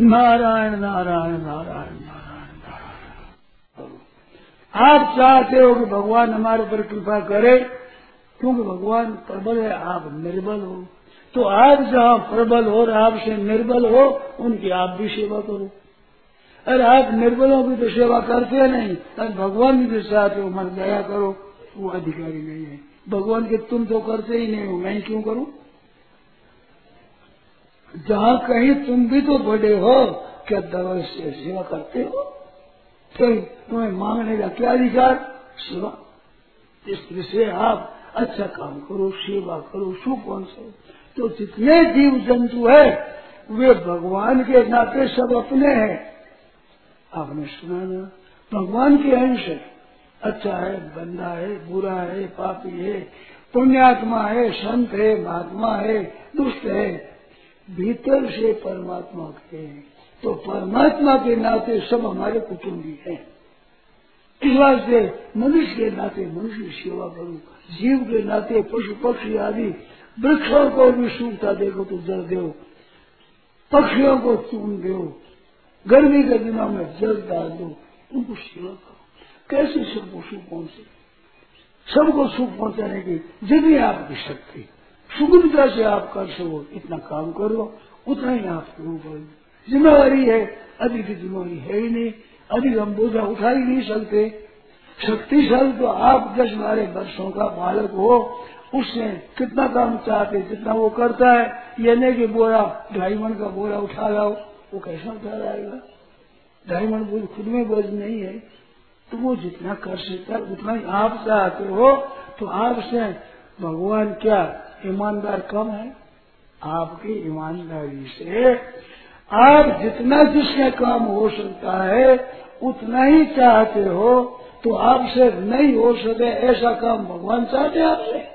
नारायण नारायण नारायण नारायण। आप चाहते हो कि भगवान हमारे पर कृपा करे, क्योंकि भगवान प्रबल है, आप निर्बल हो। तो आप जहाँ प्रबल हो और आपसे निर्बल हो, उनकी आप भी सेवा करो। अरे आप निर्बलों की तो सेवा करते नहीं अरे भगवान की चाहते हो मन दया करो, वो अधिकारी नहीं है। भगवान के तुम तो करते ही नहीं हो, मैं क्यों करूँ? जहाँ कहीं तुम भी तो बड़े हो, क्या दवा से सेवा करते हो? फिर तुम्हें मांगने का क्या अधिकार? सेवा इसलिए से आप अच्छा काम करो, सेवा करो सुख कौन से? तो जितने जीव जंतु है, वे भगवान के नाते सब अपने हैं। आपने सुना ना, भगवान के अंश है। अच्छा है, बंदा है, बुरा है, पापी है, पुण्यात्मा है, संत है, महात्मा है, दुष्ट है भीतर से परमात्मा के तो परमात्मा के नाते सब हमारे कुटुंबी हैं। इस वास्ते मनुष्य के नाते मनुष्य की सेवा करो, जीव के नाते पशु पक्षी आदि वृक्षों को भी सूखता देखो तो जल दो, पक्षियों को चून दो, गर्मी के दिनों में जल डाल दो, उनको सेवा करो। कैसे सबको सुख पहुँचे? सबको सुख पहुँचाने की जितनी आपकी शक्ति। सुगमता से आप कर सको इतना काम करो, उतना ही आप करो। जिम्मेवारी है, अधिक की जिम्मेवारी है ही नहीं। अधिक हम बोझा उठा ही नहीं सकते। शक्तिशाली तो आप दस बारह वर्षों का बालक हो उससे कितना काम चाहते, जितना वो करता है, ये नहीं कि बोरा ढाई मन का बोरा उठा लाओ। वो कैसा उठा जाएगा ढाई मन बोझ खुद में बोझ नहीं है। तो वो जितना कर सकता है उतना ही आप चाहते हो तो आपसे भगवान क्या ईमानदार कम है। आपकी ईमानदारी से आप जितना जिसका काम हो सकता है, उतना ही चाहते हो तो आपसे नहीं हो सके ऐसा काम भगवान चाहते आपसे।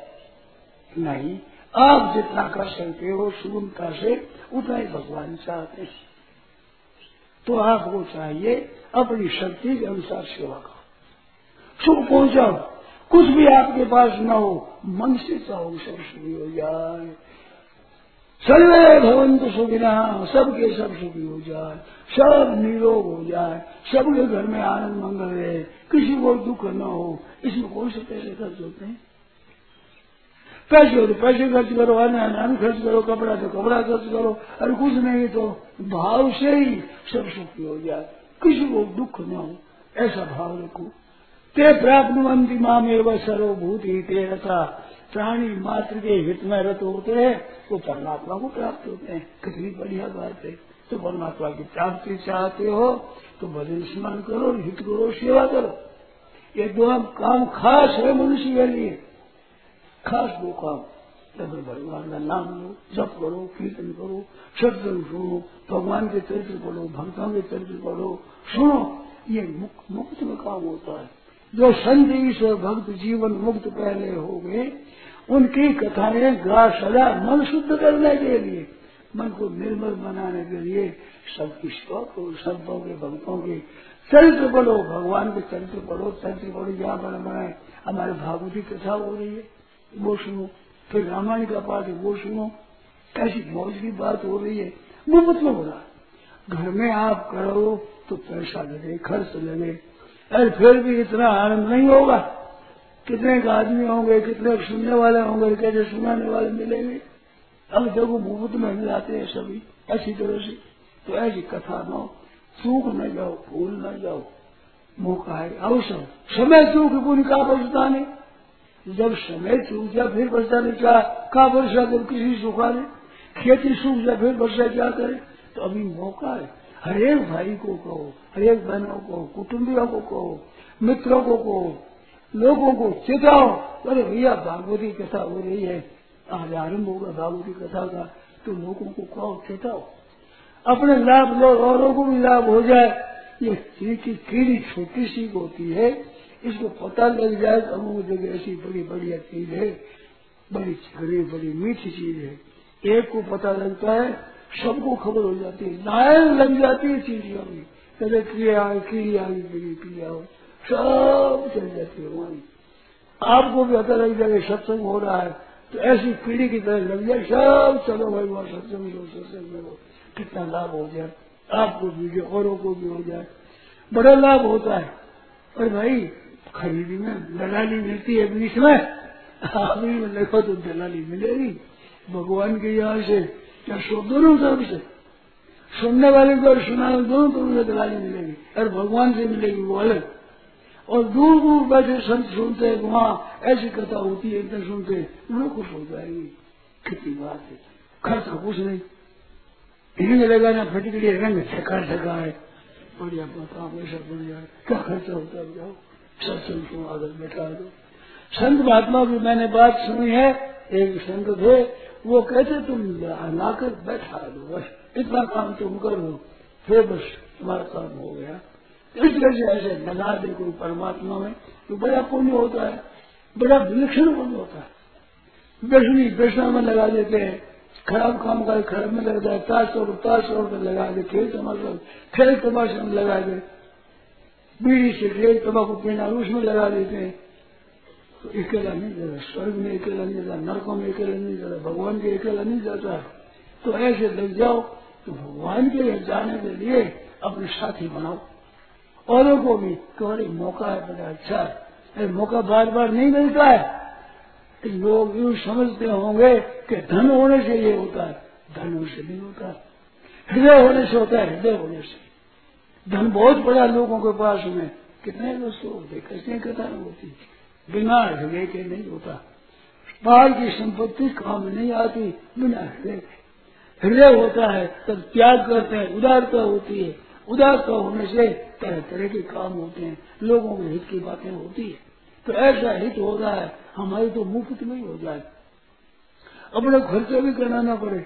नहीं, आप जितना कर सकते हो सुगमता से, उतना ही भगवान चाहते हैं। तो आपको चाहिए अपनी शक्ति के अनुसार सेवा करो। सुख पहुंचाओ। कुछ भी आपके पास न हो मन से चाहो सब सुखी हो जाए। सर्वे भवंत सुखिना, सबके सब सुखी हो जाए। सब निरोग हो जाए। सबके घर में आनंद मंगल रहे। किसी को दुख न हो। इसमें कौन से पैसे खर्च होते हैं? पैसे हो तो पैसे खर्च करो अन्न अन्न खर्च करो, कपड़ा तो कपड़ा खर्च करो। अरे कुछ नहीं तो भाव से ही सब सुखी हो जाए। किसी को दुख न हो, ऐसा भाव रखो। ते प्राप्त माम एवं सर्वभूत ही ते रथा प्राणी मात्र के हित में रत होते हैं वो परमात्मा को प्राप्त होते हैं। कितनी बढ़िया बात है। तो परमात्मा की प्राप्ति चाहते हो तो भजन स्मरण करो हित करो, सेवा करो। ये दो काम खास है मनुष्य के लिए। खास दो काम। तब भगवान का नाम लो, जप करो, कीर्तन करो, सत्संग सुनो, भगवान के चरित्र पढ़ो, भक्तों के चरित्र पढ़ो, सुनो, ये मुक्त मुक्त में काम होता है। जो संत ईश्वर भक्त जीवन मुक्त पहले हो गए, उनकी कथाएँ गा सदा मन शुद्ध करने के लिए, मन को निर्मल बनाने के लिए सबकी शौक हो संतों के भक्तों के चरित्र पढ़ो, भगवान के चरित्र पढ़ो चरित्र पढ़ो जहाँ पर बनाए हमारे भागवती कथा हो रही है, वो सुनो, फिर रामायण का पाठ है वो सुनो, ऐसी मौज की बात हो रही है, वो मतलब हो रहा घर में आप करो तो पैसा लगे खर्च लगे अरे फिर भी इतना आनंद नहीं होगा। कितने का आदमी होंगे, कितने सुनने वाले होंगे कैसे सुनाने वाले मिलेंगे। अब देखो मुफ़्त में मिलाते हैं सभी, ऐसी तरह से। तो ऐसी कथा न चूक न जाओ, भूल न जाओ। मौका है, अवसर। समय चूक पुण्य का बचताने। जब समय चूक जाए, फिर बचाने क्या? का वर्षा जब किसी सुखा ने खेती सूख जाए, फिर वर्षा क्या करे? तो अभी मौका है। हरेक भाई को कहो, हरेक बहनों को कुटुंबियों को कहो, मित्रों को कहो, लोगों को चेताओ। अरे भैया, भागवती कथा हो रही है, आज आरंभ होगा भागवती कथा का तो लोगों को कहो, चेताओ। अपने लाभ लो, औरों को भी लाभ हो जाए। ये स्त्री की कीड़ी छोटी सी होती है, इसको पता लग जाए तो अमुक जगह ऐसी बड़ी बढ़िया चीज़ है, बड़ी छड़ी बड़ी मीठी चीज़ है। एक को पता लगता है सबको खबर हो जाती है। लाइन लग जाती है चीज़ों में। कदे क्रिया आ क्रिया हो सब चल जाती है वहाँ आपको भी पता लग जाएगा सत्संग हो रहा है तो ऐसी पीढ़ी की तरह लग जाए, सब चलो भाई, वहाँ सत्संग लो सत्संग लो कितना लाभ हो जाए आपको भी औरों को भी हो जाए बड़ा लाभ होता है। पर भाई, खरीदी में दलाली मिलती है बीच में। आखिरी में देखो तो दलाली मिलेगी। भगवान के यहाँ से क्या सो दोनों तरफ़ से? सुनने वाले को और सुनाने दोनों तरफ़ से दलाली मिलेगी। और भगवान से मिलेगी, वो अलग। और दूर दूर बैठे संत सुनते हैं, वहाँ ऐसी कथा होती है, इतना सुनते हैं खुश हो जाएगी। कितनी बात है। खर्चा कुछ नहीं। हिंग लगाना फटकड़ी रंग छका छका है। बढ़िया ऐसा बन जाए क्या खर्चा होता है, जाओ। सत्संग को आदर बैठा दो। संत महात्मा की मैंने बात सुनी है, एक संत थे वो कहते तुम लाकर बैठा दो, बस इतना काम तुम कर, फिर बस तुम्हारा काम हो गया। इस तरह से ऐसे लगा दे कोई परमात्मा में तो बड़ा पुण्य होता है, बड़ा विलक्षण पुण्य होता है। दर्शनी दर्शन में लगा देते हैं, खराब काम का खराब में लग जाए ताश और ताश और में लगा दे खेल तमाशा खेल तमाशा में लगा दे बीड़ी से खेल तम्बाकू पीना, उसमें लगा देते हैं। तो अकेला नहीं जाता स्वर्ग में अकेला नहीं जाता नरकों में अकेला नहीं जाता भगवान के अकेला नहीं जाता। तो ऐसे लग जाओ तो भगवान के लिए जाने के लिए अपने साथी बनाओ। औरों को भी कि मौका है, बड़ा अच्छा है। मौका बार बार नहीं मिलता है। तो लोग यूँ समझते होंगे कि धन होने से ये होता है, धन से नहीं होता हृदय होने से होता है, हृदय होने से। धन बहुत बड़ा लोगों के पास में। कितने दोस्तों होते कैसे कथा होती बिना हृदय के नहीं होता। बाहर की संपत्ति काम नहीं आती, बिना हृदय के। हृदय होता है, तब त्याग करते हैं, उदारता होती है। उदारता होने से तरह तरह के काम होते हैं, लोगों के हित की बातें होती है। तो ऐसा हित हो रहा है, हमारी तो मुफ़्त में ही हो जाए। अपने खर्चे भी करना ना पड़े,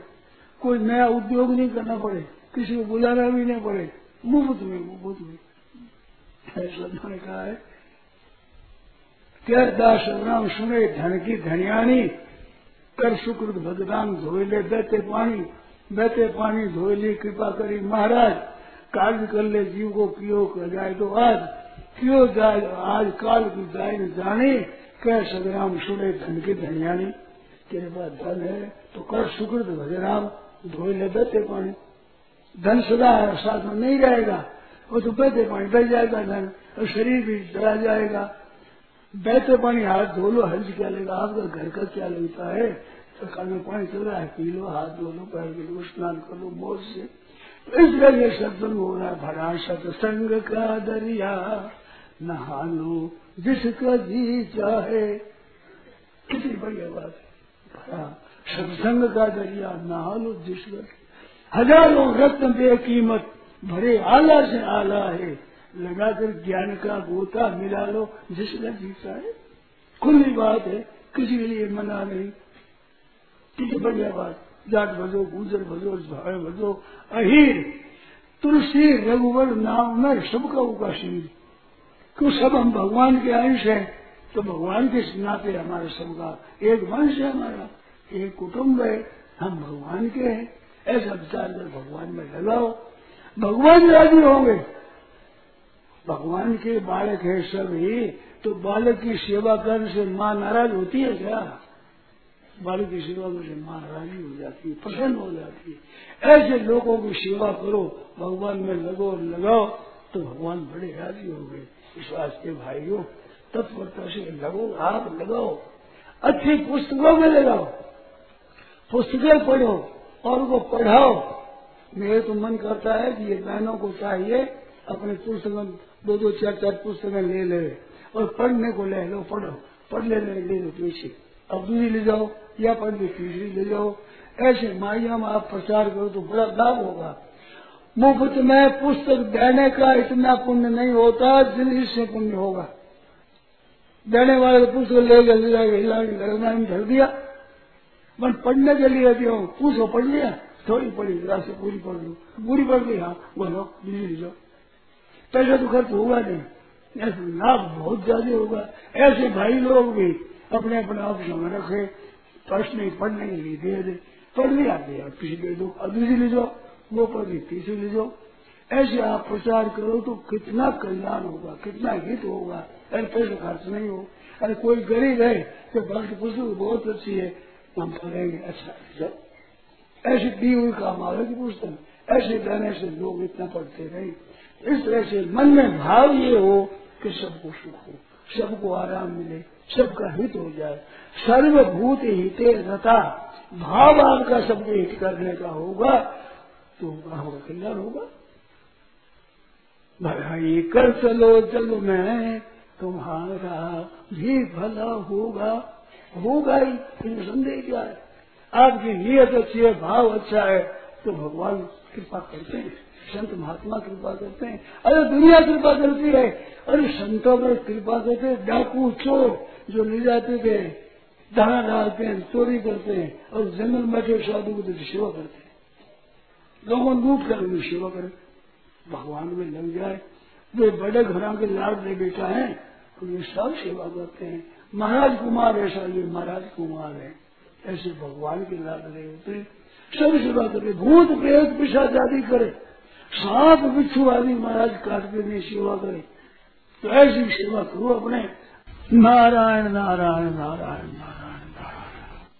कोई नया उद्योग नहीं करना पड़े, किसी को बुलाना भी नहीं पड़े, मुफ़्त में मुफ़्त में। ऐसा मैंने कहा है। क्या दास राम सुने धन की धनियानी, कर शुक्र भगवान धोए ले बहते पानी बहते पानी ली कृपा करी महाराज कार्य कर ले जीव को कियो कर जाए तो आज क्यों जाए आज, काल की जाए जाने, कह सदराम सुने धन की धनियानी, तेरे पास धन है तो कर शुक्र तो भजराम धोए ले बहते पानी। धन सदा साथ में नहीं रहेगा, वो तो बहते पानी बह जाएगा धन, और शरीर भी चला जाएगा। बहते पानी हाथ धो लो, हंस क्या लेगा? आपका घर का क्या लगता है? तो कल में पानी चल रहा है, पी लो, हाथ धो लो, पैर के लो स्नान कर लो मौज से। इस तरह ये सत्संग हो रहा है, भरा सत्संग का दरिया नहा लो जिसका जी चाहे। कितनी बढ़िया बात है। भरा सत्संग का दरिया नहा लो जिसका। हज़ारों रत्न बेकीमत, भरे आला से आला है। लगाकर ज्ञान का गोता मिला लो जिसका जी चाहे। खुली बात है, किसी के लिए मना नहीं। कितनी बढ़िया बात। जाट भजो, गुजर भजो भाड़ भजो, अहीर। तुलसी, रघुवर, नाम में सबका उपासी क्यों सब हम भगवान के अंश है? तो भगवान के नाते हमारे सबका एक वंश है हमारा, एक कुटुम्ब है। हम भगवान के हैं। ऐसा विचार कर भगवान में लगाओ। भगवान राज़ी होंगे। भगवान के बालक है ही तो बालक की सेवा करने से माँ नाराज़ होती है क्या? बालक की सेवा करने से माँ नाराजी हो जाती है, प्रसन्न हो जाती है। ऐसे लोगों की सेवा करो, भगवान में लगो लगाओ तो भगवान बड़े राज़ी हो गए। इस वास्ते भाइयों, तत्परता से लगो हाथ लगाओ। अच्छी पुस्तकों में लगाओ, पुस्तकें पढ़ो और उनको पढ़ाओ। मेरे तो मन करता है कि ये बहनों को चाहिए, अपने पुस्तक दो दो चार चार पुस्तकें ले ले। और पढ़ने को ले लो, पढ़ो। पढ़ लेने ले लो पीछे अब दूसरी ले जाओ, या पढ़ लो तीसरी ले जाओ। ऐसे माइया में आप प्रचार करो तो बड़ा लाभ होगा। मुफ़्त में पुस्तक देने का इतना पुण्य नहीं होता जिन इससे पुण्य होगा। देने वाले पुस्तक ले गए धर दिया मैं पढ़ने के लिए दिया पूछो, पढ़ लिया। थोड़ी पढ़ी से पूरी पढ़ लो। पूरी पढ़ ली हाँ बोलो ले लो पैसा तो खर्च होगा नहीं। ऐसे लाभ बहुत ज़्यादा होगा। ऐसे भाई लोग भी अपने अपने आप में रखे प्रश्न पढ़ने के लिए दे दे। पढ़ लिया दिया किसी दे दो दूसरी ले जाओ, वो पढ़ ली तीसरी ले जाओ। ऐसे आप प्रचार करो तो कितना कल्याण होगा, कितना हित होगा। अरे पैसे खर्च नहीं हो। अरे कोई गरीब है तो भक्त पुस्तक बहुत अच्छी है, हम पढ़ेंगे अच्छा जब ऐसी दी हुई काम आवेगी पुस्तक ऐसे कहने से लोग इतना पढ़ते नहीं। इस तरह से मन में भाव ये हो कि सबको सुख हो, सबको आराम मिले, सबका हित हो जाए। सर्वभूत हिते रता, भाव आपका सबके हित करने का होगा तो होगा कल्याण होगा। भलाई कर चलो चलो मैं, तुम्हारा भी भला होगा। होगा ही संदेह क्या है? आपकी नीयत अच्छी है, भाव अच्छा है तो भगवान कृपा करते हैं। संत महात्मा कृपा करते हैं। अरे दुनिया कृपा करती है अरे संतों पर कृपा करते डाकू चोर जो ले जाते थे दाना डालते हैं, चोरी करते हैं और जंगल में बैठे साधु को सेवा करते हैं। लोगों लूट कर उनकी सेवा करें। भगवान में लग जाए। वे बड़े घरों के लाड बेटा है, उनकी सब सेवा करते हैं। महाराज कुमार, ऐसा ये महाराज कुमार है। ऐसे भगवान के लाड रहे होते। सब सेवा करे भूत प्रेत पिशाच आदि करे, सांप, बिच्छू आदि महाराज काट के नहीं सेवा करे। तो ऐसी सेवा करो अपने। नारायण नारायण नारायण नारायण।